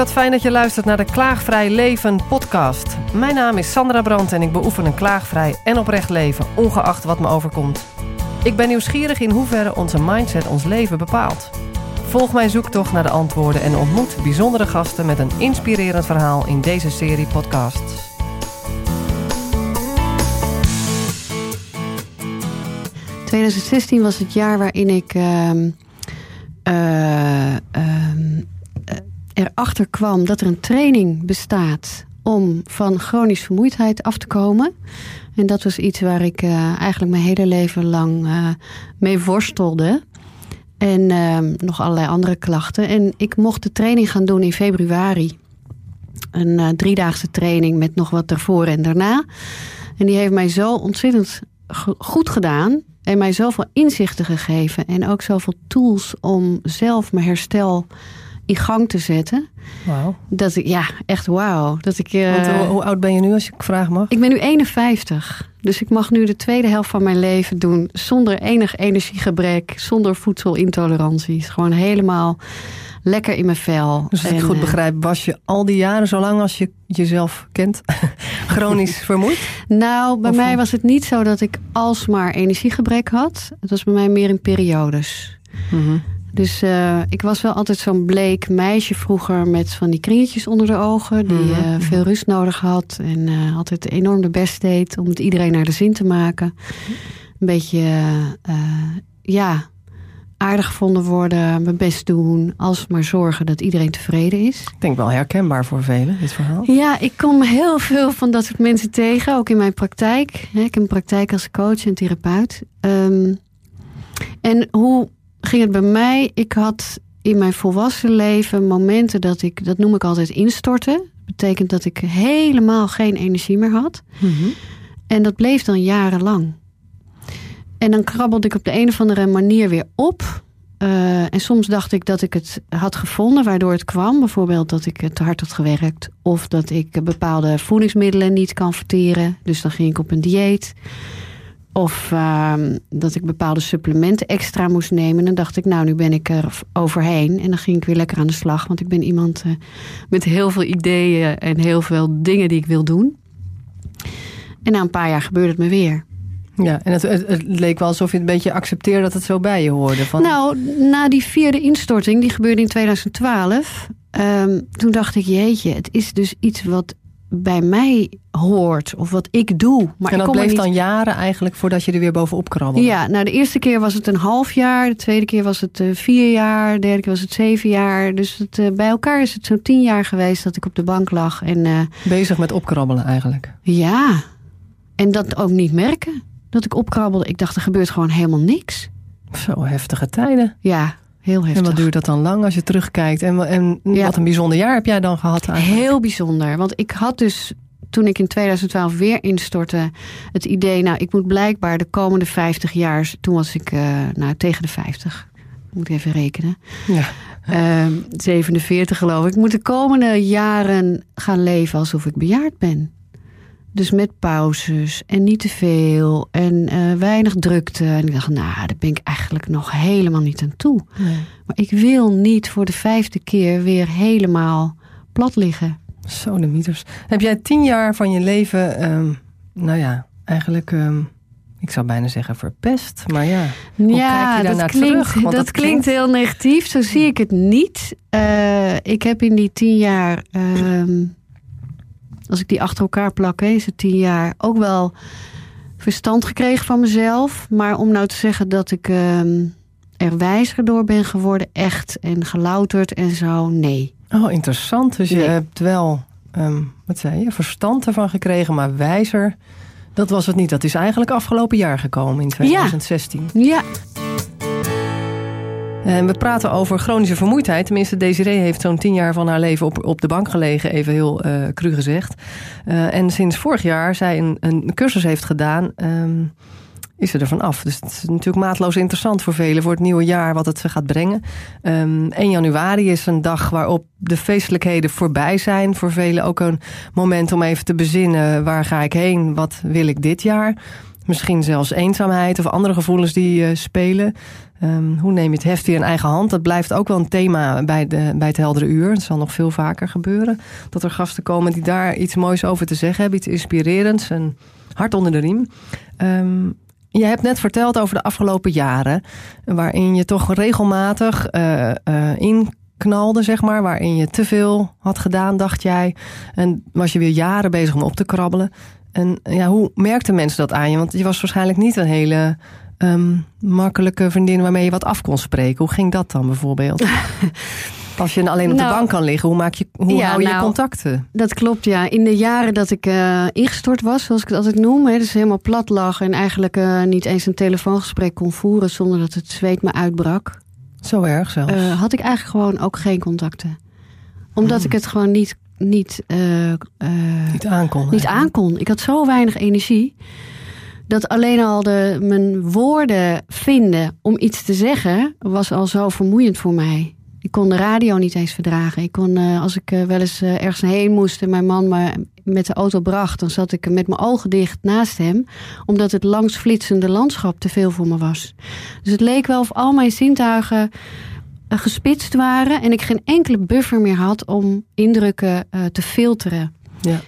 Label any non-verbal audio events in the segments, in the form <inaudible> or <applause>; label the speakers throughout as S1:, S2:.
S1: wat fijn dat je luistert naar de Klaagvrij Leven podcast. Mijn naam is Sandra Brandt en ik beoefen een klaagvrij en oprecht leven, ongeacht wat me overkomt. Ik ben nieuwsgierig in hoeverre onze mindset ons leven bepaalt. Volg mijn zoektocht naar de antwoorden en ontmoet bijzondere gasten met een inspirerend verhaal in deze serie podcasts.
S2: ...2016 was het jaar waarin ik... eh, erachter kwam dat er een training bestaat om van chronisch vermoeidheid af te komen. En dat was iets waar ik uh, eigenlijk mijn hele leven lang uh, mee worstelde. En uh, nog allerlei andere klachten. En ik mocht de training gaan doen in februari. Een driedaagse training met nog wat ervoor en daarna. En die heeft mij zo ontzettend goed gedaan. En mij zoveel inzichten gegeven. En ook zoveel tools om zelf mijn herstel in gang te zetten.
S1: Wauw.
S2: Dat ik, ja, echt wauw. Dat ik, uh,
S1: Want, hoe, hoe, oud ben je nu, als ik vraag mag?
S2: Ik ben nu 51. Dus ik mag nu de tweede helft van mijn leven doen zonder enig energiegebrek, zonder voedselintoleranties. Gewoon helemaal lekker in mijn vel.
S1: Dus als ik goed begrijp, was je al die jaren, zolang als je jezelf kent, <laughs> chronisch <laughs> vermoeid?
S2: Nou, bij of mij was het niet zo dat ik alsmaar energiegebrek had. Het was bij mij meer in periodes.
S1: Mm -hmm.
S2: Dus uh, ik was wel altijd zo'n bleek meisje vroeger met van die kringetjes onder de ogen. Die mm -hmm. veel rust nodig had. En uh, altijd enorm de best deed om het iedereen naar de zin te maken. Een beetje, ja, aardig gevonden worden, mijn best doen. Als maar zorgen dat iedereen tevreden is.
S1: Ik denk wel herkenbaar voor velen, dit verhaal.
S2: Ja, ik kom heel veel van dat soort mensen tegen. Ook in mijn praktijk. Ik heb een praktijk als coach en therapeut. Um, en hoe ging het bij mij? Ik had in mijn volwassen leven momenten dat ik, dat noem ik altijd instorten. Dat betekent dat ik helemaal geen energie meer had.
S1: Mm -hmm.
S2: En dat bleef dan jarenlang. En dan krabbelde ik op de een of andere manier weer op. Uh, en soms dacht ik dat ik het had gevonden waardoor het kwam. Bijvoorbeeld dat ik te hard had gewerkt. Of dat ik bepaalde voedingsmiddelen niet kan verteren. Dus dan ging ik op een dieet. Of uh, dat ik bepaalde supplementen extra moest nemen. En dan dacht ik, nou, nu ben ik er overheen. En dan ging ik weer lekker aan de slag. Want ik ben iemand uh, met heel veel ideeën en heel veel dingen die ik wil doen. En na een paar jaar gebeurde het me weer.
S1: Ja, en het, het, het, leek wel alsof je het een beetje accepteerde dat het zo bij je hoorde. Van...
S2: Nou, na die vierde instorting, die gebeurde in 2012... Um, toen dacht ik, jeetje, het is dus iets wat bij mij hoort of wat ik doe. Maar
S1: en dat
S2: ik
S1: bleef
S2: niet...
S1: dan jaren eigenlijk voordat je er weer bovenop krabbelde?
S2: Ja, nou de eerste keer was het een half jaar. De tweede keer was het uh, vier jaar. De derde keer was het zeven jaar. Dus het, uh, bij elkaar is het zo'n tien jaar geweest dat ik op de bank lag. En, uh,
S1: Bezig met opkrabbelen eigenlijk?
S2: Ja, en dat ook niet merken. Dat ik opkrabbelde. Ik dacht, er gebeurt gewoon helemaal niks.
S1: Zo heftige tijden.
S2: Ja, heel heftig.
S1: En wat duurt dat dan lang als je terugkijkt? En, en ja. wat een bijzonder jaar heb jij dan gehad eigenlijk?
S2: Heel bijzonder. Want ik had dus toen ik in 2012 weer instortte... het idee, nou, ik moet blijkbaar de komende 50 jaar... toen was ik uh, nou, tegen de 50. Moet ik even rekenen.
S1: Ja.
S2: Uh, 47 geloof ik. Ik moet de komende jaren gaan leven alsof ik bejaard ben. Dus met pauzes en niet te veel en uh, weinig drukte. En ik dacht, nou, daar ben ik eigenlijk nog helemaal niet aan toe.
S1: Nee.
S2: Maar ik wil niet voor de vijfde keer weer helemaal plat liggen.
S1: Zo de mieters. Heb jij tien jaar van je leven, um, nou ja, eigenlijk, um, ik zou bijna zeggen verpest. Maar ja, hoe
S2: ja,
S1: kijk je
S2: dat klinkt,
S1: terug? Want
S2: dat,
S1: dat
S2: klinkt heel negatief. Zo zie ik het niet. Uh, ik heb in die tien jaar, um, als ik die achter elkaar plak, is het tien jaar, ook wel verstand gekregen van mezelf. Maar om nou te zeggen dat ik er wijzer door ben geworden, echt, en gelouterd en zo, nee.
S1: Oh, interessant. Dus je hebt wel, um, wat zei je, verstand ervan gekregen, maar wijzer, dat was het niet. Dat is eigenlijk afgelopen jaar gekomen in 2016.
S2: Ja. ja.
S1: En we praten over chronische vermoeidheid. Tenminste, Desiree heeft zo'n tien jaar van haar leven op, op de bank gelegen, even heel uh, cru gezegd. Uh, en sinds vorig jaar zij een, een cursus heeft gedaan... Um, is ze ervan af. Dus het is natuurlijk maatloos interessant voor velen... voor het nieuwe jaar wat het gaat brengen. Um, 1 januari is een dag waarop de feestelijkheden voorbij zijn. Voor velen ook een moment om even te bezinnen... waar ga ik heen, wat wil ik dit jaar... misschien zelfs eenzaamheid of andere gevoelens die uh, spelen. Um, hoe neem je het heft weer in eigen hand? Dat blijft ook wel een thema bij, de, bij het heldere uur. Het zal nog veel vaker gebeuren. Dat er gasten komen die daar iets moois over te zeggen hebben. Iets inspirerends en hard onder de riem. Um, je hebt net verteld over de afgelopen jaren. Waarin je toch regelmatig uh, uh, inknalde, zeg maar. Waarin je te veel had gedaan, dacht jij. En was je weer jaren bezig om op te krabbelen. En ja, hoe merkten mensen dat aan je? Want je was waarschijnlijk niet een hele um, makkelijke vriendin waarmee je wat af kon spreken. Hoe ging dat dan bijvoorbeeld? <laughs> Als je alleen op de nou, bank kan liggen, hoe, maak je, hoe hou je nou, contacten?
S2: Dat klopt, ja. In de jaren dat ik uh, ingestort was, zoals ik het altijd noem, hè, dus helemaal plat lag en eigenlijk uh, niet eens een telefoongesprek kon voeren zonder dat het zweet me uitbrak.
S1: Zo erg zelfs. Uh,
S2: had ik eigenlijk gewoon ook geen contacten. Omdat hmm. ik het gewoon niet, niet,
S1: niet aankon.
S2: Niet aankon. Ik had zo weinig energie dat alleen al de, mijn woorden vinden om iets te zeggen, was al zo vermoeiend voor mij. Ik kon de radio niet eens verdragen. Ik kon, uh, als ik uh, wel eens uh, ergens heen moest en mijn man me met de auto bracht, dan zat ik met mijn ogen dicht naast hem, omdat het langs flitsende landschap te veel voor me was. Dus het leek wel of al mijn zintuigen gespitst waren en ik geen enkele buffer meer had om indrukken te filteren. Ja.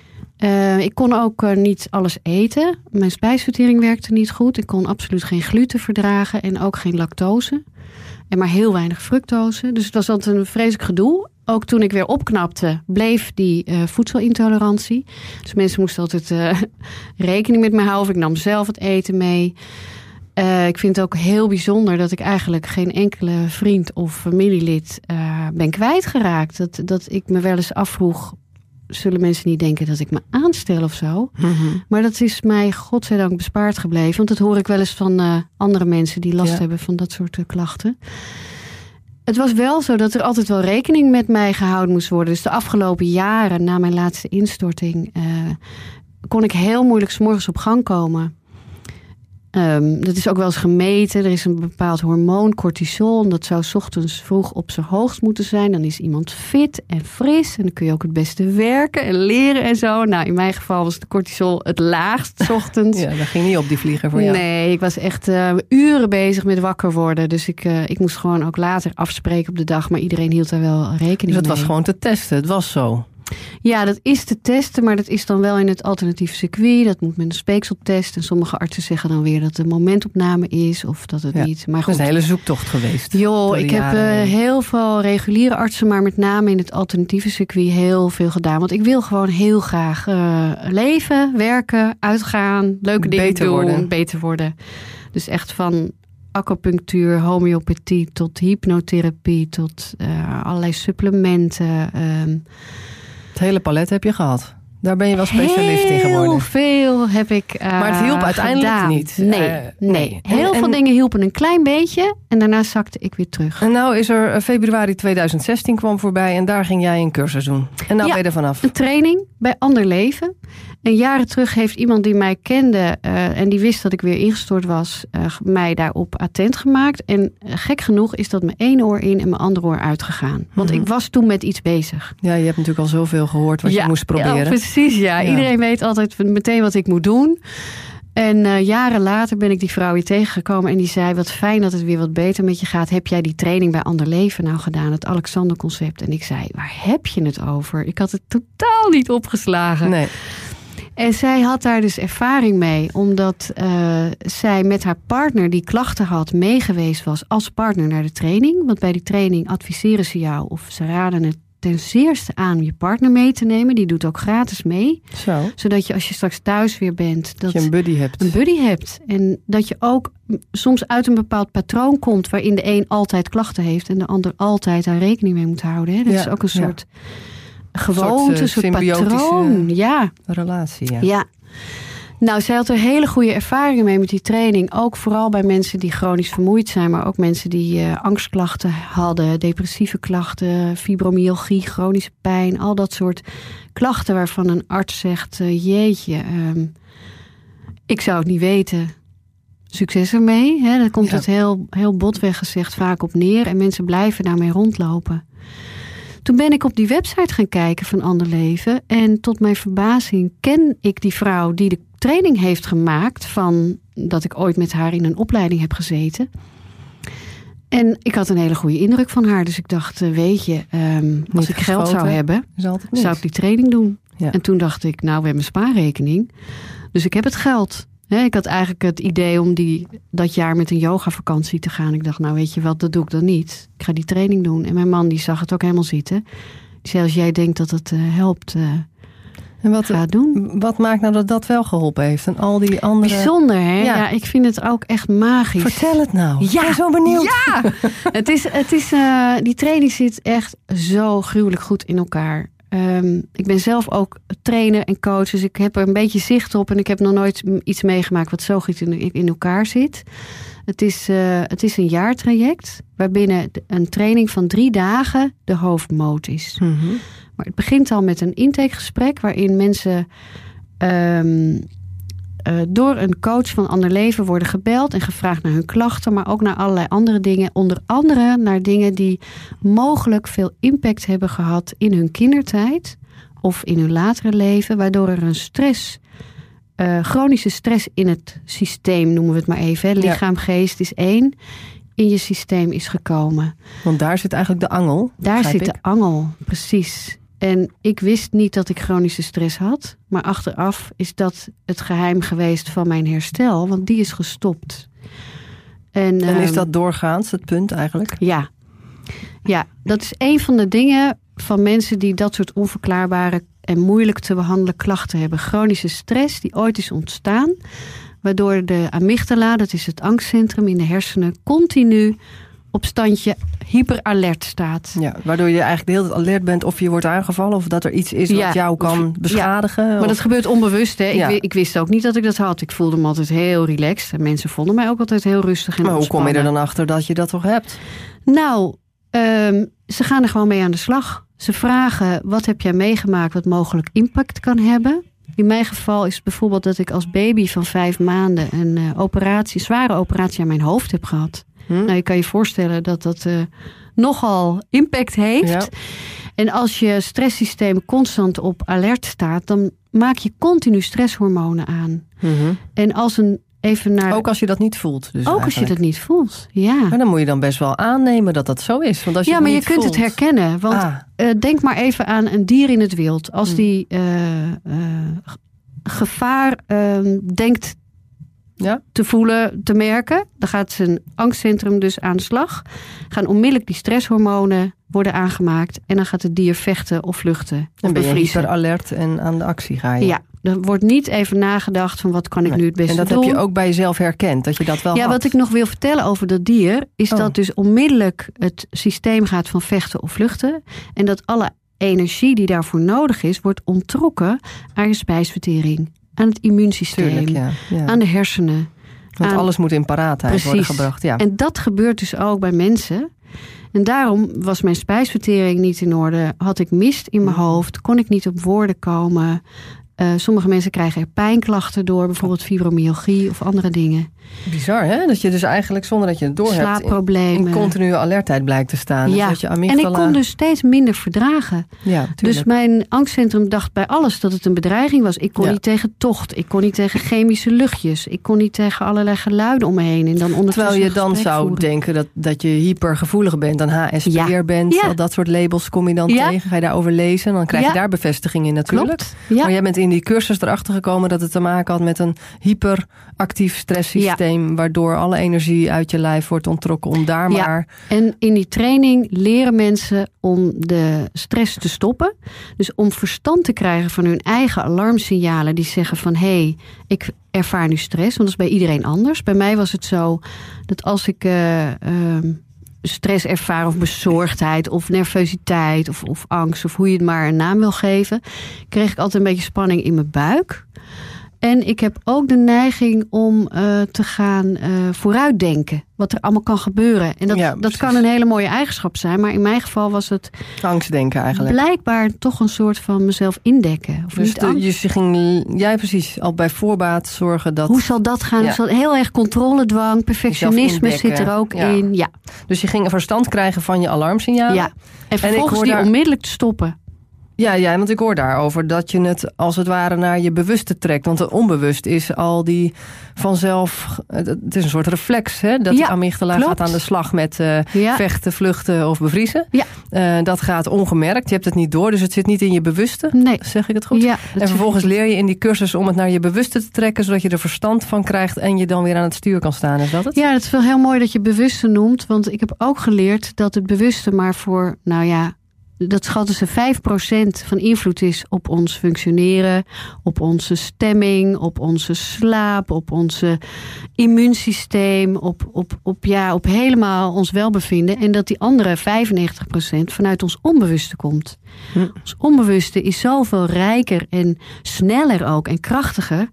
S2: Uh, ik kon ook uh, niet alles eten. Mijn spijsvertering werkte niet goed. Ik kon absoluut geen gluten verdragen en ook geen lactose. En maar heel weinig fructose. Dus het was altijd een vreselijk gedoe. Ook toen ik weer opknapte, bleef die uh, voedselintolerantie. Dus mensen moesten altijd <laughs> rekening met me houden. Ik nam zelf het eten mee. Ik vind het ook heel bijzonder dat ik eigenlijk geen enkele vriend of familielid ben kwijtgeraakt. Dat, dat ik me wel eens afvroeg, zullen mensen niet denken dat ik me aanstel of zo. Mhm. Maar dat is mij godzijdank bespaard gebleven. Want dat hoor ik wel eens van uh, andere mensen die last hebben van dat soort uh, klachten. Het was wel zo dat er altijd wel rekening met mij gehouden moest worden. Dus de afgelopen jaren, na mijn laatste instorting, uh, kon ik heel moeilijk s morgens op gang komen. Um, dat is ook wel eens gemeten. Er is een bepaald hormoon, cortisol. Dat zou s ochtends vroeg op zijn hoogst moeten zijn. Dan is iemand fit en fris. En dan kun je ook het beste werken en leren en zo. Nou, in mijn geval was de cortisol het laagst s ochtends. <laughs>
S1: ja, dat ging niet op die vlieger voor jou.
S2: Nee, ik was echt uh, uren bezig met wakker worden. Dus ik, uh, ik moest gewoon ook later afspreken op de dag. Maar iedereen hield daar wel rekening dus mee.
S1: het was gewoon te testen. Het was zo.
S2: Ja, dat is te testen, maar dat is dan wel in het alternatief circuit. Dat moet met een speekseltest. En sommige artsen zeggen dan weer dat het een momentopname is of dat het niet. Maar
S1: goed. Dat is een hele zoektocht geweest.
S2: Joh, ik heb uh, heel veel reguliere artsen, maar met name in het alternatieve circuit heel veel gedaan. Want ik wil gewoon heel graag uh, leven, werken, uitgaan, leuke dingen beter doen, worden. beter worden. Dus echt van acupunctuur, homeopathie tot hypnotherapie tot uh, allerlei supplementen. Uh,
S1: het hele palet heb je gehad. Daar ben je wel specialist in geworden.
S2: Heel veel heb ik uh,
S1: Maar het hielp uiteindelijk niet.
S2: Nee, uh, nee. Heel veel dingen hielpen een klein beetje. En daarna zakte ik weer terug.
S1: En nou is er februari 2016 kwam voorbij. En daar ging jij een cursus doen. En nou ben je er vanaf.
S2: Een training bij Ander Leven. En jaren terug heeft iemand die mij kende uh, en die wist dat ik weer ingestort was, uh, mij daarop attent gemaakt. En gek genoeg is dat mijn ene oor in en mijn andere oor uitgegaan. Want mm -hmm. ik was toen met iets bezig.
S1: Ja, je hebt natuurlijk al zoveel gehoord wat ja, je moest proberen.
S2: Ja, precies. Ja. ja. Iedereen weet altijd meteen wat ik moet doen. En uh, jaren later ben ik die vrouw weer tegengekomen en die zei: Wat fijn dat het weer wat beter met je gaat. Heb jij die training bij Ander Leven nou gedaan, het Alexander-concept? En ik zei: Waar heb je het over? Ik had het totaal niet opgeslagen.
S1: Nee.
S2: En zij had daar dus ervaring mee, omdat uh, zij met haar partner die klachten had meegeweest was als partner naar de training. Want bij die training adviseren ze jou of ze raden het ten zeerste aan je partner mee te nemen. Die doet ook gratis mee.
S1: Zo.
S2: Zodat je als je straks thuis weer bent...
S1: Dat je een buddy hebt.
S2: Een buddy hebt. En dat je ook soms uit een bepaald patroon komt... waarin de een altijd klachten heeft... en de ander altijd daar rekening mee moet houden. Hè? Dat ja, is ook een soort... Ja gewoonte, een soort, patroon. Ja.
S1: Relatie, ja.
S2: ja. Nou, zij had er hele goede ervaringen mee met die training. Ook vooral bij mensen die chronisch vermoeid zijn, maar ook mensen die uh, angstklachten hadden, depressieve klachten, fibromyalgie, chronische pijn, al dat soort klachten waarvan een arts zegt: uh, Jeetje, um, ik zou het niet weten. Succes ermee. Hè? Daar komt ja. het heel, heel botweg gezegd vaak op neer en mensen blijven daarmee rondlopen. Toen ben ik op die website gaan kijken van Ander Leven. En tot mijn verbazing ken ik die vrouw die de training heeft gemaakt van dat ik ooit met haar in een opleiding heb gezeten. En ik had een hele goede indruk van haar. Dus ik dacht, eh, weet je, ehm, als ik geld zou hebben, zou ik die training doen. En toen dacht ik, nou, we hebben een spaarrekening. Dus ik heb het geld. Ik had eigenlijk het idee om die, dat jaar met een yogavakantie te gaan. Ik dacht, nou weet je wat, dat doe ik dan niet. Ik ga die training doen. En mijn man die zag het ook helemaal zitten. Die zei, als jij denkt dat het uh, helpt, uh, en wat, ga doen.
S1: Wat maakt nou dat dat wel geholpen heeft? En al die andere...
S2: Bijzonder, hè? Ja, ik vind het ook echt magisch.
S1: Vertel het nou. Ja, ik ben zo benieuwd.
S2: Ja, <laughs> het is, het is, uh, die training zit echt zo gruwelijk goed in elkaar. Ehm, ik ben zelf ook trainer en coach, dus ik heb er een beetje zicht op. En ik heb nog nooit iets meegemaakt wat zo goed in, in elkaar zit. Het is, uh, het is een jaartraject waarbinnen een training van drie dagen de hoofdmoot is. Mhm. Maar het begint al met een intakegesprek waarin mensen um, uh, door een coach van Ander Leven worden gebeld en gevraagd naar hun klachten, maar ook naar allerlei andere dingen. Onder andere naar dingen die mogelijk veel impact hebben gehad in hun kindertijd of in hun latere leven, waardoor er een stress, uh, chronische stress in het systeem, noemen we het maar even, lichaam, geest is één, in je systeem is gekomen.
S1: Want daar zit eigenlijk de angel.
S2: Daar zit de angel, precies. En ik wist niet dat ik chronische stress had. Maar achteraf is dat het geheim geweest van mijn herstel. Want die is gestopt.
S1: En, en is ehm, dat doorgaans het punt eigenlijk?
S2: Ja. Ja, dat is een van de dingen van mensen die dat soort onverklaarbare en moeilijk te behandelen klachten hebben. Chronische stress die ooit is ontstaan. Waardoor de amygdala, dat is het angstcentrum in de hersenen, continu op standje hyperalert staat.
S1: Ja, waardoor je eigenlijk de hele tijd alert bent of je wordt aangevallen... of dat er iets is wat jou kan beschadigen.
S2: Maar dat gebeurt onbewust. Hè? Ik, ik, wist ook niet dat ik dat had. Ik voelde me altijd heel relaxed. En mensen vonden mij ook altijd heel rustig en
S1: Maar hoe kom je er dan achter dat je dat toch hebt?
S2: Nou, um, ze gaan er gewoon mee aan de slag. Ze vragen, wat heb jij meegemaakt wat mogelijk impact kan hebben... In mijn geval is bijvoorbeeld dat ik als baby van vijf maanden een uh, operatie, zware operatie aan mijn hoofd heb gehad. Hm? Nou, je kan je voorstellen dat dat uh, nogal impact heeft. En als je stresssysteem constant op alert staat, dan maak je continu stresshormonen aan.
S1: Mhm.
S2: En als een even naar.
S1: Ook als je dat niet voelt. Dus
S2: ook als je dat niet voelt, ja.
S1: Maar dan moet je dan best wel aannemen dat dat zo is. Want als je
S2: ja, maar je kunt het herkennen. Want ah. uh, denk maar even aan een dier in het wild. Als hm. die uh, gevaar ehm, denkt ja. te voelen, te merken. Dan gaat zijn angstcentrum dus aan de slag. Gaan onmiddellijk die stresshormonen worden aangemaakt. En dan gaat het dier vechten of vluchten.
S1: En ben je alert en aan de actie ga je.
S2: Ja, er wordt niet even nagedacht van wat kan ik nu het beste doen.
S1: En dat heb je ook bij jezelf herkend, dat je dat wel
S2: Ja,
S1: had.
S2: wat ik nog wil vertellen over dat dier... is oh. dat dus onmiddellijk het systeem gaat van vechten of vluchten. En dat alle energie die daarvoor nodig is... wordt ontrokken aan je spijsvertering aan het immuunsysteem, aan de hersenen.
S1: Want alles moet in paraatheid worden gebracht. Ja.
S2: En dat gebeurt dus ook bij mensen. En daarom was mijn spijsvertering niet in orde. Had ik mist in mijn hoofd. Kon ik niet op woorden komen. Uh, sommige mensen krijgen er pijnklachten door, bijvoorbeeld fibromyalgie of andere dingen.
S1: Bizar, hè? Dat je dus eigenlijk zonder dat je het door
S2: Slaapproblemen.
S1: in, continue alertheid blijkt te staan.
S2: Ja.
S1: Dus je
S2: En ik kon dus steeds minder verdragen.
S1: Ja,
S2: dus mijn angstcentrum dacht bij alles dat het een bedreiging was. Ik kon niet tegen tocht, ik kon niet tegen chemische luchtjes, ik kon niet tegen allerlei geluiden om me heen. En dan
S1: Terwijl je dan zou denken dat, dat je hypergevoelig bent, dan HSP'er bent, al dat soort labels kom je dan tegen. Ga je daarover lezen, dan krijg je daar bevestiging in natuurlijk. Maar jij bent in die cursus erachter gekomen dat het te maken had met een hyperactief stresssysteem. Waardoor alle energie uit je lijf wordt ontrokken om daar ja. maar.
S2: En in die training leren mensen om de stress te stoppen. Dus om verstand te krijgen van hun eigen alarmsignalen. Die zeggen van hé, hey, ik ervaar nu stress. Want dat is bij iedereen anders. Bij mij was het zo dat als ik. Uh, uh, stress ervaren of bezorgdheid of nervositeit of, of angst of hoe je het maar een naam wil geven, kreeg ik altijd een beetje spanning in mijn buik. En ik heb ook de neiging om uh, te gaan uh, vooruitdenken. Wat er allemaal kan gebeuren. En dat, ja, dat kan een hele mooie eigenschap zijn. Maar in mijn geval was het...
S1: Angstdenken eigenlijk.
S2: Blijkbaar toch een soort van mezelf indekken. Of
S1: dus de, je ging jij precies al bij voorbaat zorgen dat...
S2: Hoe zal dat gaan? Ja. Heel erg controledwang, perfectionisme zit er ook ja. in. Ja.
S1: Dus je ging een verstand krijgen van je alarmsignalen.
S2: Ja. En vervolgens en die daar... onmiddellijk te stoppen.
S1: Ja, ja, want ik hoor daarover dat je het als het ware naar je bewuste trekt. Want het onbewust is al die vanzelf... Het is een soort reflex, hè? Dat ja, de amygdala gaat aan de slag met uh, vechten, vluchten of bevriezen. Ja. Uh, dat gaat ongemerkt. Je hebt het niet door, dus het zit niet in je bewuste.
S2: Nee.
S1: Zeg ik het goed?
S2: Ja,
S1: en vervolgens leer je in die cursus om het naar je bewuste te trekken... zodat je er verstand van krijgt en je dan weer aan het stuur kan staan. Is dat het?
S2: Ja, het is wel heel mooi dat je bewuste noemt. Want ik heb ook geleerd dat het bewuste maar voor... nou ja, dat schatten ze 5% van invloed is op ons functioneren, op onze stemming, op onze slaap, op onze immuunsysteem, op, op, op, ja, op helemaal ons welbevinden. En dat die andere 95% vanuit ons onbewuste komt. Hm. Ons onbewuste is zoveel rijker en sneller ook en krachtiger.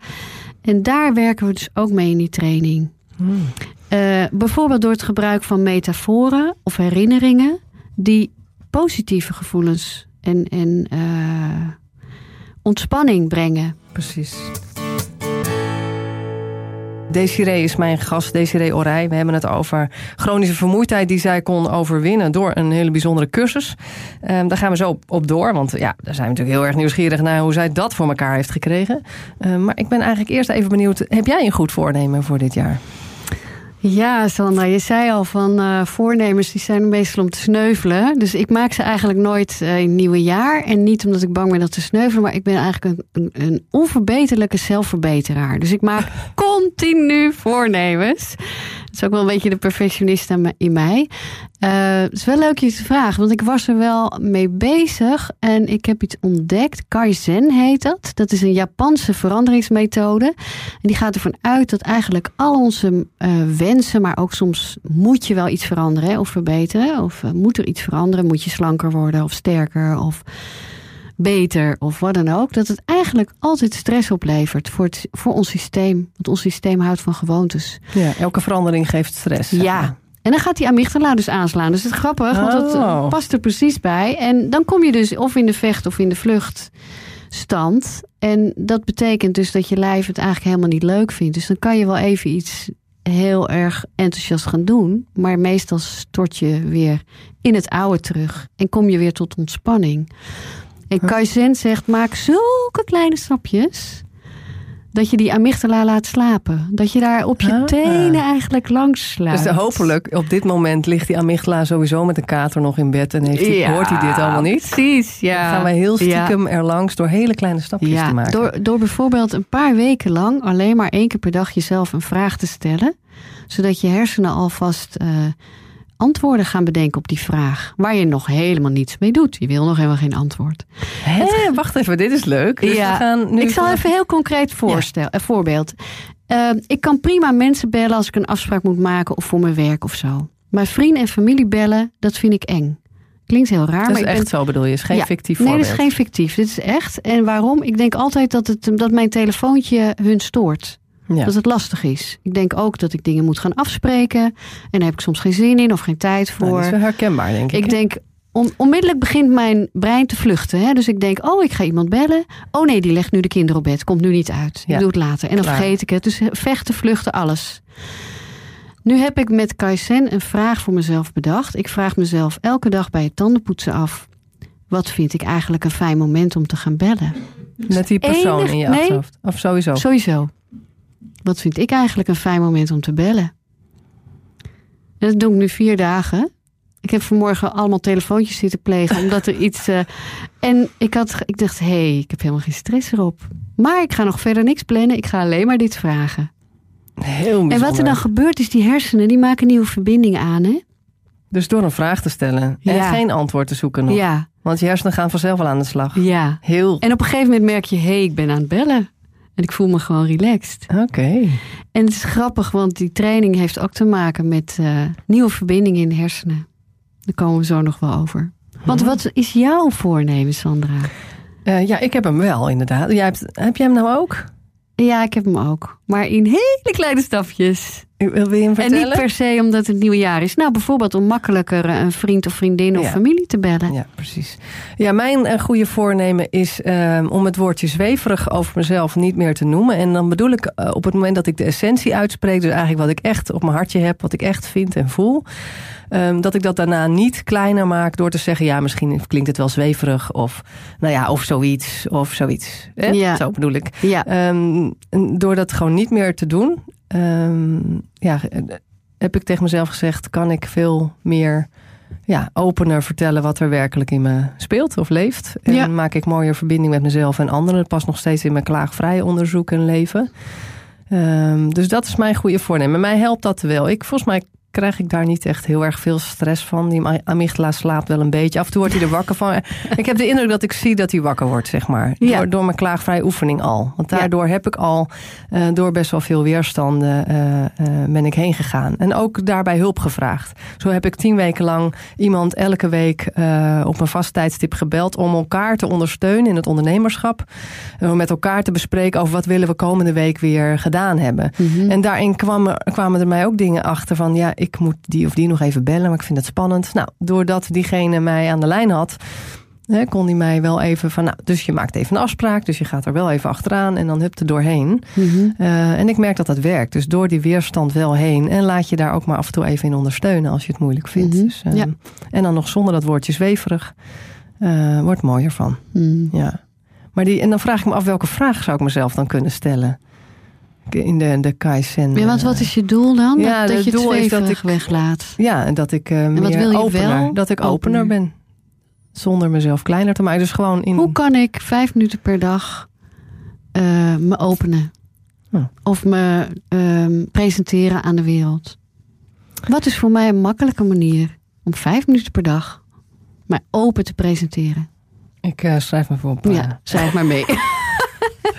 S2: En daar werken we dus ook mee in die training. Hm. Uh, bijvoorbeeld door het gebruik van metaforen of herinneringen die positieve gevoelens en, en uh, ontspanning brengen.
S1: Precies. Desiree is mijn gast, Desiree Orij. We hebben het over chronische vermoeidheid die zij kon overwinnen door een hele bijzondere cursus. Um, daar gaan we zo op, door, want ja, daar zijn we natuurlijk heel erg nieuwsgierig naar hoe zij dat voor elkaar heeft gekregen. Um, maar ik ben eigenlijk eerst even benieuwd, heb jij een goed voornemen voor dit jaar?
S2: Ja, Sandra, je zei al van uh, voornemens die zijn meestal om te sneuvelen. Dus ik maak ze eigenlijk nooit uh, in het nieuwe jaar. En niet omdat ik bang ben dat ze sneuvelen, maar ik ben eigenlijk een, een, een onverbeterlijke zelfverbeteraar. Dus ik maak <laughs> continu voornemens. Dat is ook wel een beetje de perfectionist in mij. Uh, het is wel leuk je te vragen, want ik was er wel mee bezig en ik heb iets ontdekt. Kaizen heet dat. Dat is een Japanse veranderingsmethode. En die gaat ervan uit dat eigenlijk al onze uh, wensen, maar ook soms moet je wel iets veranderen of verbeteren. Of uh, moet er iets veranderen? Moet je slanker worden of sterker of beter of wat dan ook. Dat het eigenlijk altijd stress oplevert voor, het, voor ons systeem. Want ons systeem houdt van gewoontes.
S1: Ja, elke verandering geeft stress.
S2: Ja. En dan gaat die amygdala dus aanslaan. Dus het is grappig, want dat oh. past er precies bij. En dan kom je dus of in de vecht of in de vluchtstand. En dat betekent dus dat je lijf het eigenlijk helemaal niet leuk vindt. Dus dan kan je wel even iets heel erg enthousiast gaan doen. Maar meestal stort je weer in het oude terug. En kom je weer tot ontspanning. En Kaizen zegt, maak zulke kleine stapjes dat je die amygdala laat slapen. Dat je daar op je ah. tenen eigenlijk langs slaat.
S1: Dus hopelijk, op dit moment ligt die amygdala sowieso met een kater nog in bed. En heeft hij, hoort hij dit allemaal niet?
S2: Precies, ja.
S1: Dan gaan wij heel stiekem ja. er langs door hele kleine stapjes te maken.
S2: Door, door bijvoorbeeld een paar weken lang alleen maar één keer per dag jezelf een vraag te stellen. Zodat je hersenen alvast... Uh, antwoorden gaan bedenken op die vraag. Waar je nog helemaal niets mee doet. Je wil nog helemaal geen antwoord.
S1: Hé, wacht even, dit is leuk. Dus
S2: ja, we gaan nu ik zal even heel concreet voorstellen, een voorbeeld. Uh, ik kan prima mensen bellen als ik een afspraak moet maken of voor mijn werk of zo. Maar vrienden en familie bellen, dat vind ik eng. Klinkt heel raar.
S1: Dat is maar echt zo bedoel je, is geen ja, fictief voorbeeld.
S2: Nee, dat is geen fictief. Dit is echt. En waarom? Ik denk altijd dat, het, dat mijn telefoontje hun stoort. Ja. Dat het lastig is. Ik denk ook dat ik dingen moet gaan afspreken. En daar heb ik soms geen zin in of geen tijd voor. Nou,
S1: dat is wel herkenbaar, denk ik.
S2: Ik denk, onmiddellijk begint mijn brein te vluchten. Hè? Dus ik denk, oh, ik ga iemand bellen. Oh nee, die legt nu de kinderen op bed. Komt nu niet uit. Ik doe het later. En dan vergeet ik het. Dus vechten, vluchten, alles. Nu heb ik met Kaizen een vraag voor mezelf bedacht. Ik vraag mezelf elke dag bij het tandenpoetsen af. Wat vind ik eigenlijk een fijn moment om te gaan bellen?
S1: Met die persoon in je achterhoofd? Of sowieso?
S2: Sowieso. Wat vind ik eigenlijk een fijn moment om te bellen? En dat doe ik nu vier dagen. Ik heb vanmorgen allemaal telefoontjes zitten plegen, omdat er iets. Uh, en ik, had, ik dacht, hé, hey, ik heb helemaal geen stress erop. Maar ik ga nog verder niks plannen. Ik ga alleen maar dit vragen.
S1: Heel
S2: En wat er dan gebeurt, is die hersenen die maken nieuwe verbindingen aan. Hè?
S1: Dus door een vraag te stellen en geen antwoord te zoeken nog.
S2: Ja.
S1: Want je hersenen gaan vanzelf al aan de slag.
S2: Ja.
S1: Heel.
S2: En op een gegeven moment merk je, hé, hey, ik ben aan het bellen. En ik voel me gewoon relaxed.
S1: Oké.
S2: En het is grappig, want die training heeft ook te maken met uh, nieuwe verbindingen in de hersenen. Daar komen we zo nog wel over. Want wat is jouw voornemen, Sandra?
S1: Uh, ja, ik heb hem wel, inderdaad. Jij hebt, heb jij hem nou ook?
S2: Ja, ik heb hem ook. maar in hele kleine stapjes.
S1: Wil je hem
S2: En
S1: vertellen?
S2: niet per se omdat het nieuwe jaar is. Nou, bijvoorbeeld om makkelijker eh, een vriend of vriendin of
S1: Ja.
S2: familie te bellen.
S1: Ja, precies. Ja, mijn eh, goede voornemen is ehm, om het woordje zweverig over mezelf niet meer te noemen. En dan bedoel ik eh, op het moment dat ik de essentie uitspreek, dus eigenlijk wat ik echt op mijn hartje heb, wat ik echt vind en voel. Ehm, dat ik dat daarna niet kleiner maak door te zeggen, ja, misschien klinkt het wel zweverig of, nou ja, of zoiets, of zoiets. Hè?
S2: Ja.
S1: Zo bedoel ik.
S2: Ja.
S1: Ehm, door dat gewoon niet meer te doen, ehm, ja, heb ik tegen mezelf gezegd, kan ik veel meer ja, opener vertellen wat er werkelijk in me speelt of leeft. En
S2: Ja.
S1: maak ik mooier verbinding met mezelf en anderen. Het past nog steeds in mijn klaagvrije onderzoek en leven. Dus dat is mijn goede voornemen. Mij helpt dat wel. Ik, volgens mij krijg ik daar niet echt heel erg veel stress van. Die amygdala slaapt wel een beetje. Af en toe wordt hij er wakker van. <laughs> Ik heb de indruk dat ik zie dat hij wakker wordt, zeg maar.
S2: Ja.
S1: Door, door mijn klaagvrije oefening al. Want daardoor heb ik al, eh, door best wel veel weerstanden, eh, eh, ben ik heen gegaan. En ook daarbij hulp gevraagd. Zo heb ik tien weken lang iemand elke week op een vast tijdstip gebeld... om elkaar te ondersteunen in het ondernemerschap. Om met elkaar te bespreken over wat willen we komende week weer gedaan hebben.
S2: Mhm.
S1: En daarin kwamen, kwamen er mij ook dingen achter van... ja, ik moet die of die nog even bellen, maar ik vind het spannend. Nou, doordat diegene mij aan de lijn had... Hè, kon hij mij wel even van... nou, dus je maakt even een afspraak, dus je gaat er wel even achteraan... en dan hup er doorheen.
S2: Mhm.
S1: Eh, en ik merk dat dat werkt. Dus door die weerstand wel heen. En laat je daar ook maar af en toe even in ondersteunen... als je het moeilijk vindt.
S2: Mhm,
S1: Dus, ehm,
S2: ja.
S1: En dan nog zonder dat woordje zweverig. eh, wordt mooier van,
S2: Mhm.
S1: ja. Maar die, en dan vraag ik me af welke vraag zou ik mezelf dan kunnen stellen... In de, de Kaizen.
S2: Ja, want
S1: eh,
S2: wat is je doel dan?
S1: Ja,
S2: dat, je
S1: doel is dat ik-
S2: weglaat.
S1: Ja, en dat ik eh
S2: wat
S1: meer
S2: wil je
S1: opener,
S2: wel?
S1: dat ik opener,
S2: Opener.
S1: ben. Zonder mezelf kleiner te maken. Dus gewoon in...
S2: Hoe kan ik vijf minuten per dag eh, me openen?
S1: Oh.
S2: Of me ehm, presenteren aan de wereld? Wat is voor mij een makkelijke manier om vijf minuten per dag mij open te presenteren?
S1: Ik schrijf me voor op. eh.
S2: Ja, schrijf maar mee. <laughs>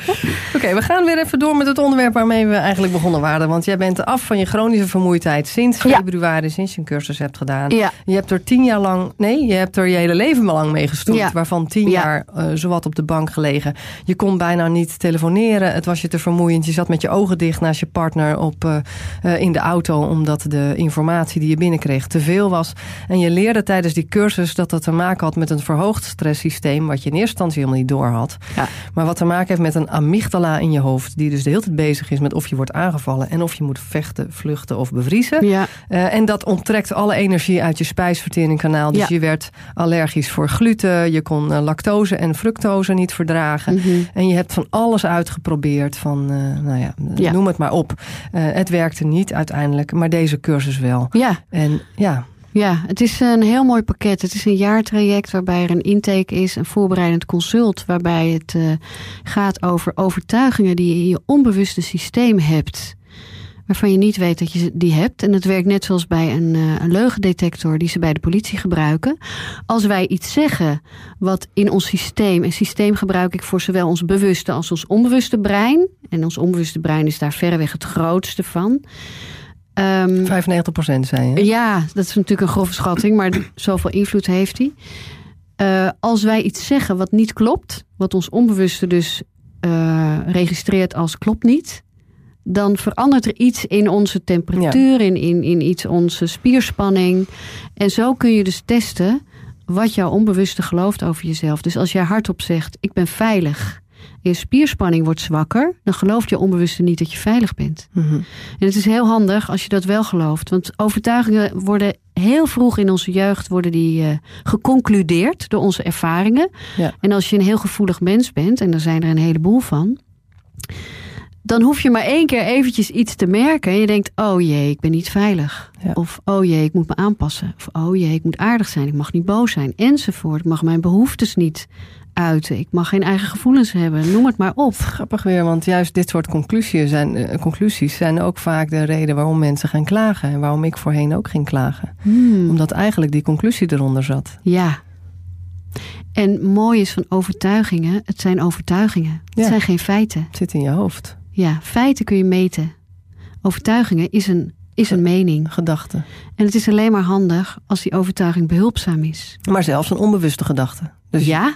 S2: <laughs>
S1: Oké, we gaan weer even door met het onderwerp waarmee we eigenlijk begonnen waren. Want jij bent af van je chronische vermoeidheid sinds
S2: Ja.
S1: februari, sinds je een cursus hebt gedaan.
S2: Ja,
S1: Je hebt er tien jaar lang, nee, je hebt er je hele leven lang mee gestoeld.
S2: Ja.
S1: Waarvan tien
S2: Ja.
S1: jaar eh, zowat op de bank gelegen. Je kon bijna niet telefoneren. Het was je te vermoeiend. Je zat met je ogen dicht naast je partner op, eh, eh, in de auto. Omdat de informatie die je binnenkreeg te veel was. En je leerde tijdens die cursus dat dat te maken had met een verhoogd stresssysteem. Wat je in eerste instantie helemaal niet door had.
S2: Ja.
S1: Maar wat te maken heeft met een amygdala in je hoofd. Die dus de hele tijd bezig is met of je wordt aangevallen. En of je moet vechten, vluchten of bevriezen.
S2: ja,
S1: Eh, en dat onttrekt alle energie uit je spijsverteringskanaal. Dus
S2: Ja.
S1: je werd allergisch voor gluten. Je kon eh, lactose en fructose niet verdragen.
S2: mhm.
S1: En je hebt van alles uitgeprobeerd. Van, eh, nou ja,
S2: Ja.
S1: noem het maar op. Het werkte niet uiteindelijk. Maar deze cursus wel.
S2: ja.
S1: En ja,
S2: Ja, het is een heel mooi pakket. Het is een jaartraject waarbij er een intake is, een voorbereidend consult, waarbij het eh, gaat over overtuigingen die je in je onbewuste systeem hebt. Waarvan je niet weet dat je die hebt. En het werkt net zoals bij een, eh, een leugendetector die ze bij de politie gebruiken. Als wij iets zeggen wat in ons systeem, en systeem gebruik ik voor zowel ons bewuste als ons onbewuste brein. En ons onbewuste brein is daar verreweg het grootste van. Ehm,
S1: 95% zei je.
S2: ja, dat is natuurlijk een grove schatting, maar zoveel invloed heeft hij. Eh, als wij iets zeggen wat niet klopt, wat ons onbewuste dus eh, registreert als klopt niet, dan verandert er iets in onze temperatuur, in, in, in iets onze spierspanning. En zo kun je dus testen wat jouw onbewuste gelooft over jezelf. Dus als jij hardop zegt, ik ben veilig, je spierspanning wordt zwakker, dan gelooft je onbewuste niet dat je veilig bent.
S1: Mhm.
S2: En het is heel handig als je dat wel gelooft. Want overtuigingen worden heel vroeg in onze jeugd worden die, eh, geconcludeerd door onze ervaringen.
S1: Ja.
S2: En als je een heel gevoelig mens bent, en er zijn er een heleboel van. Dan hoef je maar één keer eventjes iets te merken. En je denkt, oh jee, ik ben niet veilig.
S1: Ja.
S2: Of, oh jee, ik moet me aanpassen. Of, oh jee, ik moet aardig zijn. Ik mag niet boos zijn. Enzovoort. Ik mag mijn behoeftes niet uiten. Ik mag geen eigen gevoelens hebben. Noem het maar op.
S1: Grappig weer, want juist dit soort conclusies zijn, eh, conclusies zijn ook vaak de reden waarom mensen gaan klagen. En waarom ik voorheen ook ging klagen.
S2: Hmm.
S1: Omdat eigenlijk die conclusie eronder zat.
S2: Ja. En mooi is van overtuigingen, het zijn overtuigingen. Het
S1: Ja.
S2: zijn geen feiten.
S1: Het zit in je hoofd.
S2: Ja, feiten kun je meten. Overtuigingen is een, is een mening.
S1: Gedachten.
S2: En het is alleen maar handig als die overtuiging behulpzaam is.
S1: Maar zelfs een onbewuste gedachte. Dus
S2: Ja,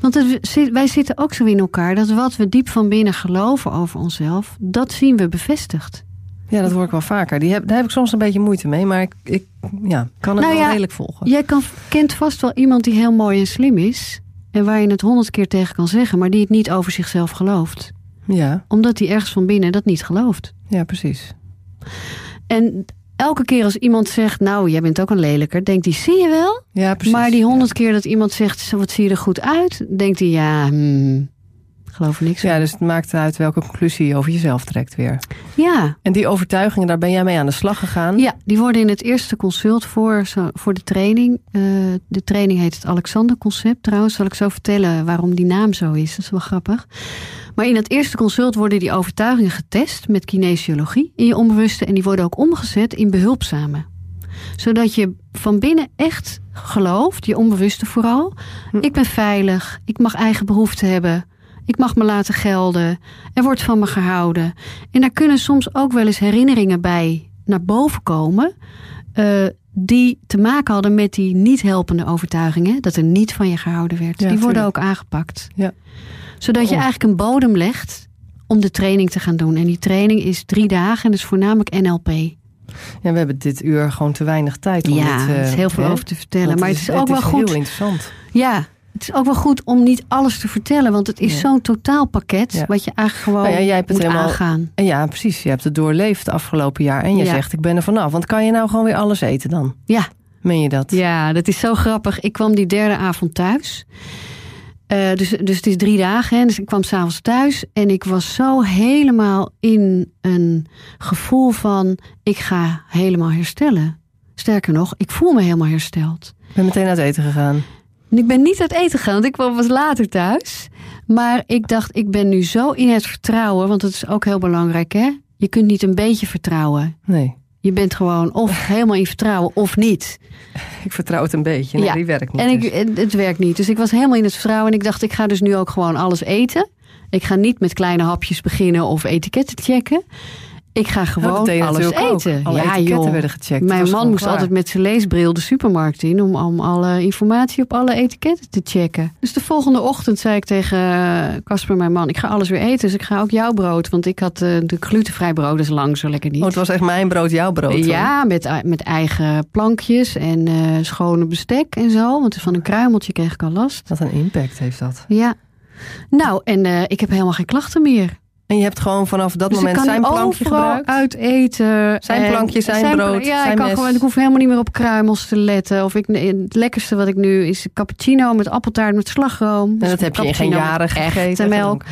S2: Want het, wij zitten ook zo in elkaar dat wat we diep van binnen geloven over onszelf, dat zien we bevestigd.
S1: Ja, dat hoor ik wel vaker. Die heb, daar heb ik soms een beetje moeite mee, maar ik, ik ja, kan het
S2: Nou
S1: wel
S2: ja,
S1: redelijk volgen.
S2: Jij kan, kent vast wel iemand die heel mooi en slim is. En waar je het honderd keer tegen kan zeggen, maar die het niet over zichzelf gelooft.
S1: Ja,
S2: Omdat hij ergens van binnen dat niet gelooft.
S1: ja, precies.
S2: En elke keer als iemand zegt, nou, jij bent ook een lelijker, denkt hij, zie je wel?
S1: Ja, precies.
S2: Maar die honderd keer dat iemand zegt, "Zo, wat zie je er goed uit? Denkt hij, ja, hmm, geloof er niks.
S1: Ja, dus het maakt uit welke conclusie je over jezelf trekt weer.
S2: Ja,
S1: En die overtuigingen, daar ben jij mee aan de slag gegaan.
S2: ja, die worden in het eerste consult voor, voor de training. Eh, de training heet het Alexander-concept trouwens. Zal ik zo vertellen waarom die naam zo is. Dat is wel grappig. Maar in het eerste consult worden die overtuigingen getest met kinesiologie in je onbewuste. En die worden ook omgezet in behulpzame. Zodat je van binnen echt gelooft, je onbewuste vooral.
S1: Hm.
S2: Ik ben veilig, ik mag eigen behoeften hebben. Ik mag me laten gelden. Er wordt van me gehouden. En daar kunnen soms ook wel eens herinneringen bij naar boven komen. eh, die te maken hadden met die niet helpende overtuigingen. Dat er niet van je gehouden werd.
S1: Ja,
S2: die worden
S1: tuurlijk.
S2: ook aangepakt.
S1: Ja.
S2: Zodat je
S1: Oh.
S2: eigenlijk een bodem legt om de training te gaan doen. En die training is drie dagen en is voornamelijk NLP.
S1: Ja, we hebben dit uur gewoon te weinig tijd om
S2: ja,
S1: dit... eh,
S2: er is heel veel
S1: hè?
S2: over te vertellen. Maar het is, ook wel goed.
S1: heel interessant.
S2: Ja, het is ook wel goed om niet alles te vertellen. Want het is
S1: Ja.
S2: zo'n totaalpakket.
S1: Ja.
S2: Wat je eigenlijk gewoon
S1: Nou ja, jij hebt het
S2: moet
S1: helemaal-
S2: aangaan.
S1: En ja, precies. Je hebt het doorleefd de afgelopen jaar. En je zegt, ik ben er vanaf. Want kan je nou gewoon weer alles eten dan?
S2: Ja.
S1: Meen je dat?
S2: Ja, dat is zo grappig. Ik kwam die derde avond thuis. Eh, dus, dus het is drie dagen. Hè? Dus ik kwam s'avonds thuis. En ik was zo helemaal in een gevoel van... ik ga helemaal herstellen. Sterker nog, ik voel me helemaal hersteld.
S1: Ik ben meteen uit eten gegaan.
S2: En ik ben niet uit eten gegaan, want ik kwam pas later thuis. Maar ik dacht, ik ben nu zo in het vertrouwen. Want dat is ook heel belangrijk, hè? Je kunt niet een beetje vertrouwen.
S1: Nee,
S2: Je bent gewoon of <laughs> helemaal in vertrouwen of niet.
S1: ik vertrouw het een beetje. Nee,
S2: Ja.
S1: die werkt niet.
S2: En ik,
S1: dus.
S2: het, het werkt niet. Dus ik was helemaal in het vertrouwen. En ik dacht, ik ga dus nu ook gewoon alles eten. Ik ga niet met kleine hapjes beginnen of etiketten checken. Ik ga gewoon alles eten.
S1: Alle
S2: ja, joh.
S1: werden gecheckt.
S2: Mijn man moest
S1: klaar.
S2: altijd met zijn leesbril de supermarkt in om, om alle informatie op alle etiketten te checken. Dus de volgende ochtend zei ik tegen eh, Casper, mijn man, ik ga alles weer eten. Dus ik ga ook jouw brood. Want ik had eh, de glutenvrij brood, is lang zo lekker niet.
S1: Oh, het was echt mijn brood, jouw brood. hoor.
S2: Ja, met, met eigen plankjes en eh, schone bestek en zo. Want van een kruimeltje kreeg ik al last.
S1: Wat een impact heeft dat.
S2: Ja. Nou, en eh, ik heb helemaal geen klachten meer.
S1: En je hebt gewoon vanaf dat
S2: Dus
S1: moment zijn plankje gebruikt?
S2: uit eten.
S1: Zijn
S2: En
S1: plankje, zijn brood,
S2: Ja,
S1: zijn
S2: ik, kan
S1: mes.
S2: gewoon, ik hoef helemaal niet meer op kruimels te letten. Of ik, het lekkerste wat ik nu is cappuccino met appeltaart met slagroom.
S1: En
S2: Dus
S1: dat heb je in geen jaren
S2: met echte
S1: gegeten.
S2: melk.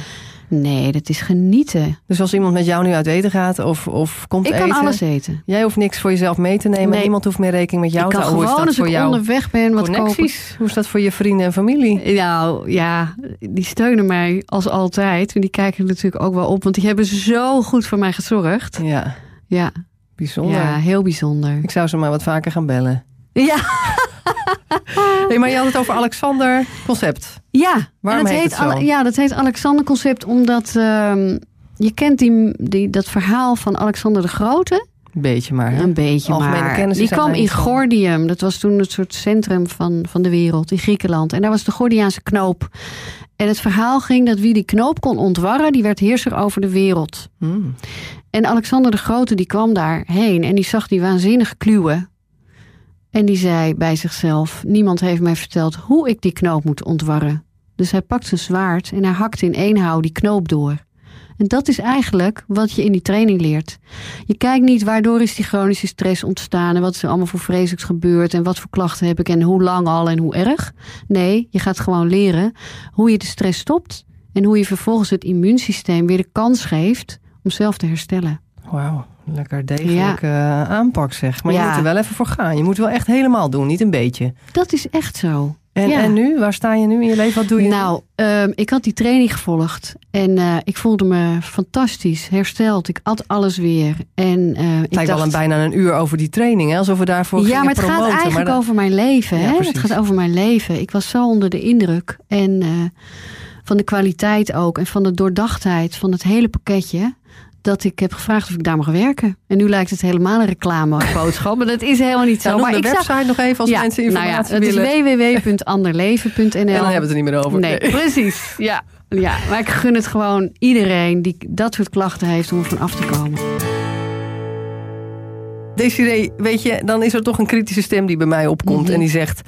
S2: Nee, dat is genieten.
S1: Dus als iemand met jou nu uit eten gaat of, of komt
S2: Ik kan
S1: eten...
S2: alles eten.
S1: Jij hoeft niks voor jezelf mee te nemen.
S2: Nee.
S1: Niemand hoeft meer rekening met jou
S2: ik
S1: te
S2: kan
S1: houden. Hoe
S2: gewoon
S1: is dat
S2: als ik onderweg ben wat kopen.
S1: Hoe is dat voor je vrienden en familie?
S2: Nou ja, die steunen mij als altijd. En die kijken natuurlijk ook wel op, want die hebben zo goed voor mij gezorgd.
S1: Ja,
S2: Ja,
S1: bijzonder.
S2: ja heel bijzonder.
S1: Ik zou ze maar wat vaker gaan bellen.
S2: Ja, <laughs>
S1: Hey, maar je had het over Alexander Concept.
S2: ja.
S1: Waarom
S2: dat
S1: heet het zo?
S2: Ale- Ja, dat heet Alexander Concept omdat ehm, je kent die, die, dat verhaal van Alexander de Grote.
S1: Een beetje maar. Hè?
S2: Een beetje
S1: Algemene
S2: maar.
S1: kennis
S2: Die kwam in. Gordium. Dat was toen het soort centrum van, van de wereld in Griekenland. En daar was de Gordiaanse knoop. En het verhaal ging dat wie die knoop kon ontwarren, die werd heerser over de wereld.
S1: Hmm.
S2: En Alexander de Grote die kwam daarheen en die zag die waanzinnige kluwen. En die zei bij zichzelf: Niemand heeft mij verteld hoe ik die knoop moet ontwarren. Dus hij pakt zijn zwaard en hij hakt in één hou die knoop door. En dat is eigenlijk wat je in die training leert. Je kijkt niet waardoor is die chronische stress ontstaan en wat is er allemaal voor vreselijks gebeurd en wat voor klachten heb ik en hoe lang al en hoe erg. Nee, je gaat gewoon leren hoe je de stress stopt en hoe je vervolgens het immuunsysteem weer de kans geeft om zelf te herstellen.
S1: Wauw, lekker degelijke eh, aanpak zeg. Maar je moet er wel even voor gaan. Je moet wel echt helemaal doen, niet een beetje.
S2: Dat is echt zo.
S1: En,
S2: Ja.
S1: en nu? Waar sta je nu in je leven? Wat doe je?
S2: Nou, ehm, ik had die training gevolgd en eh, ik voelde me fantastisch, hersteld. Ik at alles weer. En, eh,
S1: het
S2: ik
S1: lijkt wel een, bijna een uur over die training. Hè? Alsof we daarvoor
S2: ja, maar het gaat eigenlijk
S1: maar dat-
S2: over mijn leven. Hè? Het gaat over mijn leven. Ik was zo onder de indruk. En van de kwaliteit ook. En van de doordachtheid van het hele pakketje. Dat ik heb gevraagd of ik daar mag werken. En nu lijkt het helemaal een reclameboodschap. maar dat is helemaal niet zo.
S1: Nou,
S2: maar
S1: de
S2: ik
S1: website
S2: zag,
S1: nog even als
S2: ja,
S1: mensen
S2: nou ja,
S1: informatie
S2: het is www.anderleven.nl.
S1: en dan hebben we het er niet meer over.
S2: Nee, precies. Ja. ja, maar ik gun het gewoon iedereen die dat soort klachten heeft om er van af te komen.
S1: Desiree, weet je, dan is er toch een kritische stem die bij mij opkomt.
S2: Mhm.
S1: En die zegt,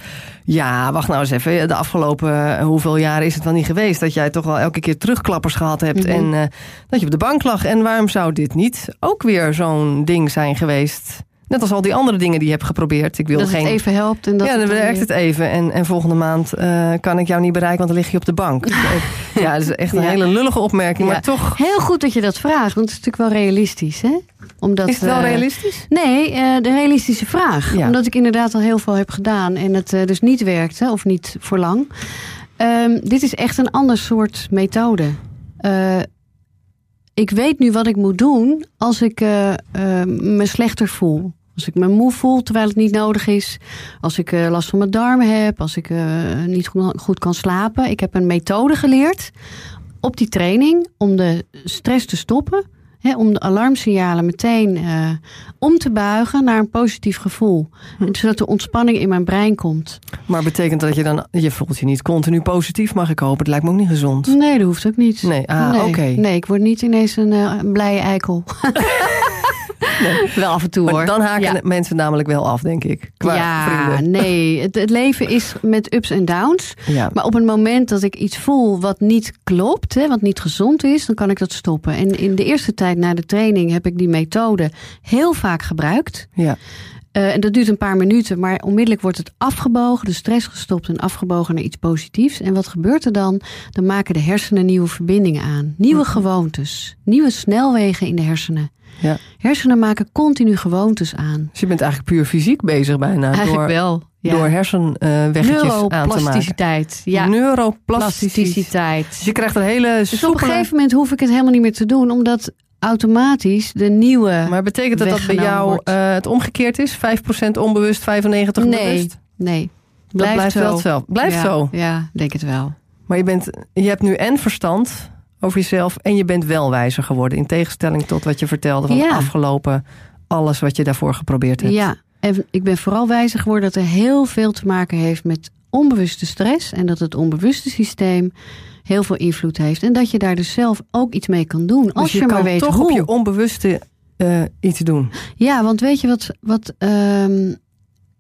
S1: ja, wacht nou eens even. De afgelopen eh, hoeveel jaren is het wel niet geweest... dat jij toch wel elke keer terugklappers gehad hebt...
S2: Mhm.
S1: en eh, dat je op de bank lag. En waarom zou dit niet ook weer zo'n ding zijn geweest? Net als al die andere dingen die je hebt geprobeerd. Ik wil
S2: dat
S1: geen...
S2: het even helpt. En dat
S1: ja, dan werkt het even. En, en volgende maand eh, kan ik jou niet bereiken, want dan lig je op de bank. <laughs> ja, dat is echt een
S2: Ja.
S1: hele lullige opmerking.
S2: Ja.
S1: Maar toch,
S2: Heel goed dat je dat vraagt, want het is natuurlijk wel realistisch. Hè? Omdat,
S1: is het wel
S2: eh,
S1: realistisch?
S2: Nee, eh, de realistische vraag.
S1: Ja.
S2: Omdat ik inderdaad al heel veel heb gedaan en het eh, dus niet werkte, of niet voor lang. Ehm, dit is echt een ander soort methode. Eh, ik weet nu wat ik moet doen als ik eh, eh, me slechter voel. Als ik me moe voel terwijl het niet nodig is. Als ik eh, last van mijn darmen heb. Als ik eh, niet goed, goed kan slapen. Ik heb een methode geleerd op die training om de stress te stoppen. Hè, om de alarmsignalen meteen eh, om te buigen naar een positief gevoel. En zodat de ontspanning in mijn brein komt.
S1: Maar betekent dat je dan... Je voelt je niet continu positief, mag ik hopen. Het lijkt me ook niet gezond.
S2: Nee, dat hoeft ook niet.
S1: Nee, ah,
S2: nee.
S1: oké.
S2: Nee, ik word niet ineens een, eh, een blije eikel. <laughs> <laughs> Wel af en toe
S1: Maar
S2: hoor.
S1: dan haken
S2: Ja.
S1: mensen namelijk wel af, denk ik. Qua
S2: ja,
S1: vrienden.
S2: nee. Het, het leven is met ups en downs.
S1: Ja.
S2: Maar op het moment dat ik iets voel wat niet klopt, hè, wat niet gezond is, dan kan ik dat stoppen. En in de eerste tijd na de training heb ik die methode heel vaak gebruikt.
S1: Ja.
S2: Eh, en dat duurt een paar minuten, maar onmiddellijk wordt het afgebogen, de stress gestopt en afgebogen naar iets positiefs. En wat gebeurt er dan? Dan maken de hersenen nieuwe verbindingen aan. Nieuwe
S1: Mhm.
S2: gewoontes. Nieuwe snelwegen in de hersenen.
S1: Ja.
S2: Hersenen maken continu gewoontes aan.
S1: Dus je bent eigenlijk puur fysiek bezig bijna.
S2: Eigenlijk
S1: door,
S2: wel. Ja.
S1: door hersenweggetjes aan te maken.
S2: Neuroplasticiteit. Ja,
S1: Neuroplasticiteit.
S2: plasticiteit.
S1: Dus je krijgt een hele
S2: Dus op een
S1: soepele...
S2: gegeven moment hoef ik het helemaal niet meer te doen, omdat automatisch de nieuwe.
S1: Maar betekent dat dat bij jou eh, het omgekeerd is? 5% onbewust, 95%
S2: nee,
S1: bewust?
S2: nee.
S1: Dat blijft
S2: zo.
S1: wel hetzelfde. Blijft
S2: ja,
S1: zo.
S2: Ja, denk het wel.
S1: Maar je, bent, je hebt nu en verstand over jezelf... en je bent wel wijzer geworden. In tegenstelling tot wat je vertelde van
S2: Ja.
S1: afgelopen... alles wat je daarvoor geprobeerd hebt.
S2: Ja, en ik ben vooral wijzer geworden dat er heel veel te maken heeft met onbewuste stress. En dat het onbewuste systeem heel veel invloed heeft. En dat je daar dus zelf ook iets mee kan doen. Als
S1: Dus je,
S2: je, maar weet
S1: toch
S2: hoe.
S1: op je onbewuste eh, iets doen.
S2: Ja, want weet je wat, wat ehm,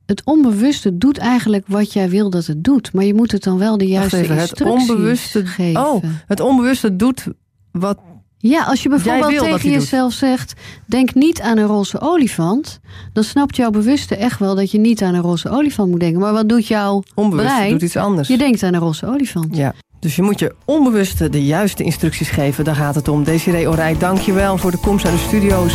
S2: het onbewuste doet eigenlijk wat jij wil dat het doet. Maar je moet het dan wel de juiste
S1: even, het
S2: instructies
S1: onbewuste-
S2: geven.
S1: Oh, Het onbewuste doet wat...
S2: Ja, als je bijvoorbeeld tegen jezelf zegt... denk niet aan een roze olifant... dan snapt jouw bewuste echt wel dat je niet aan een roze olifant moet denken. Maar wat doet jouw
S1: Onbewust
S2: brein?
S1: doet iets anders.
S2: Je denkt aan een roze olifant.
S1: Ja. Dus je moet je onbewuste de juiste instructies geven. Daar gaat het om. Desiree Orij, dank je wel voor de komst naar de studio's.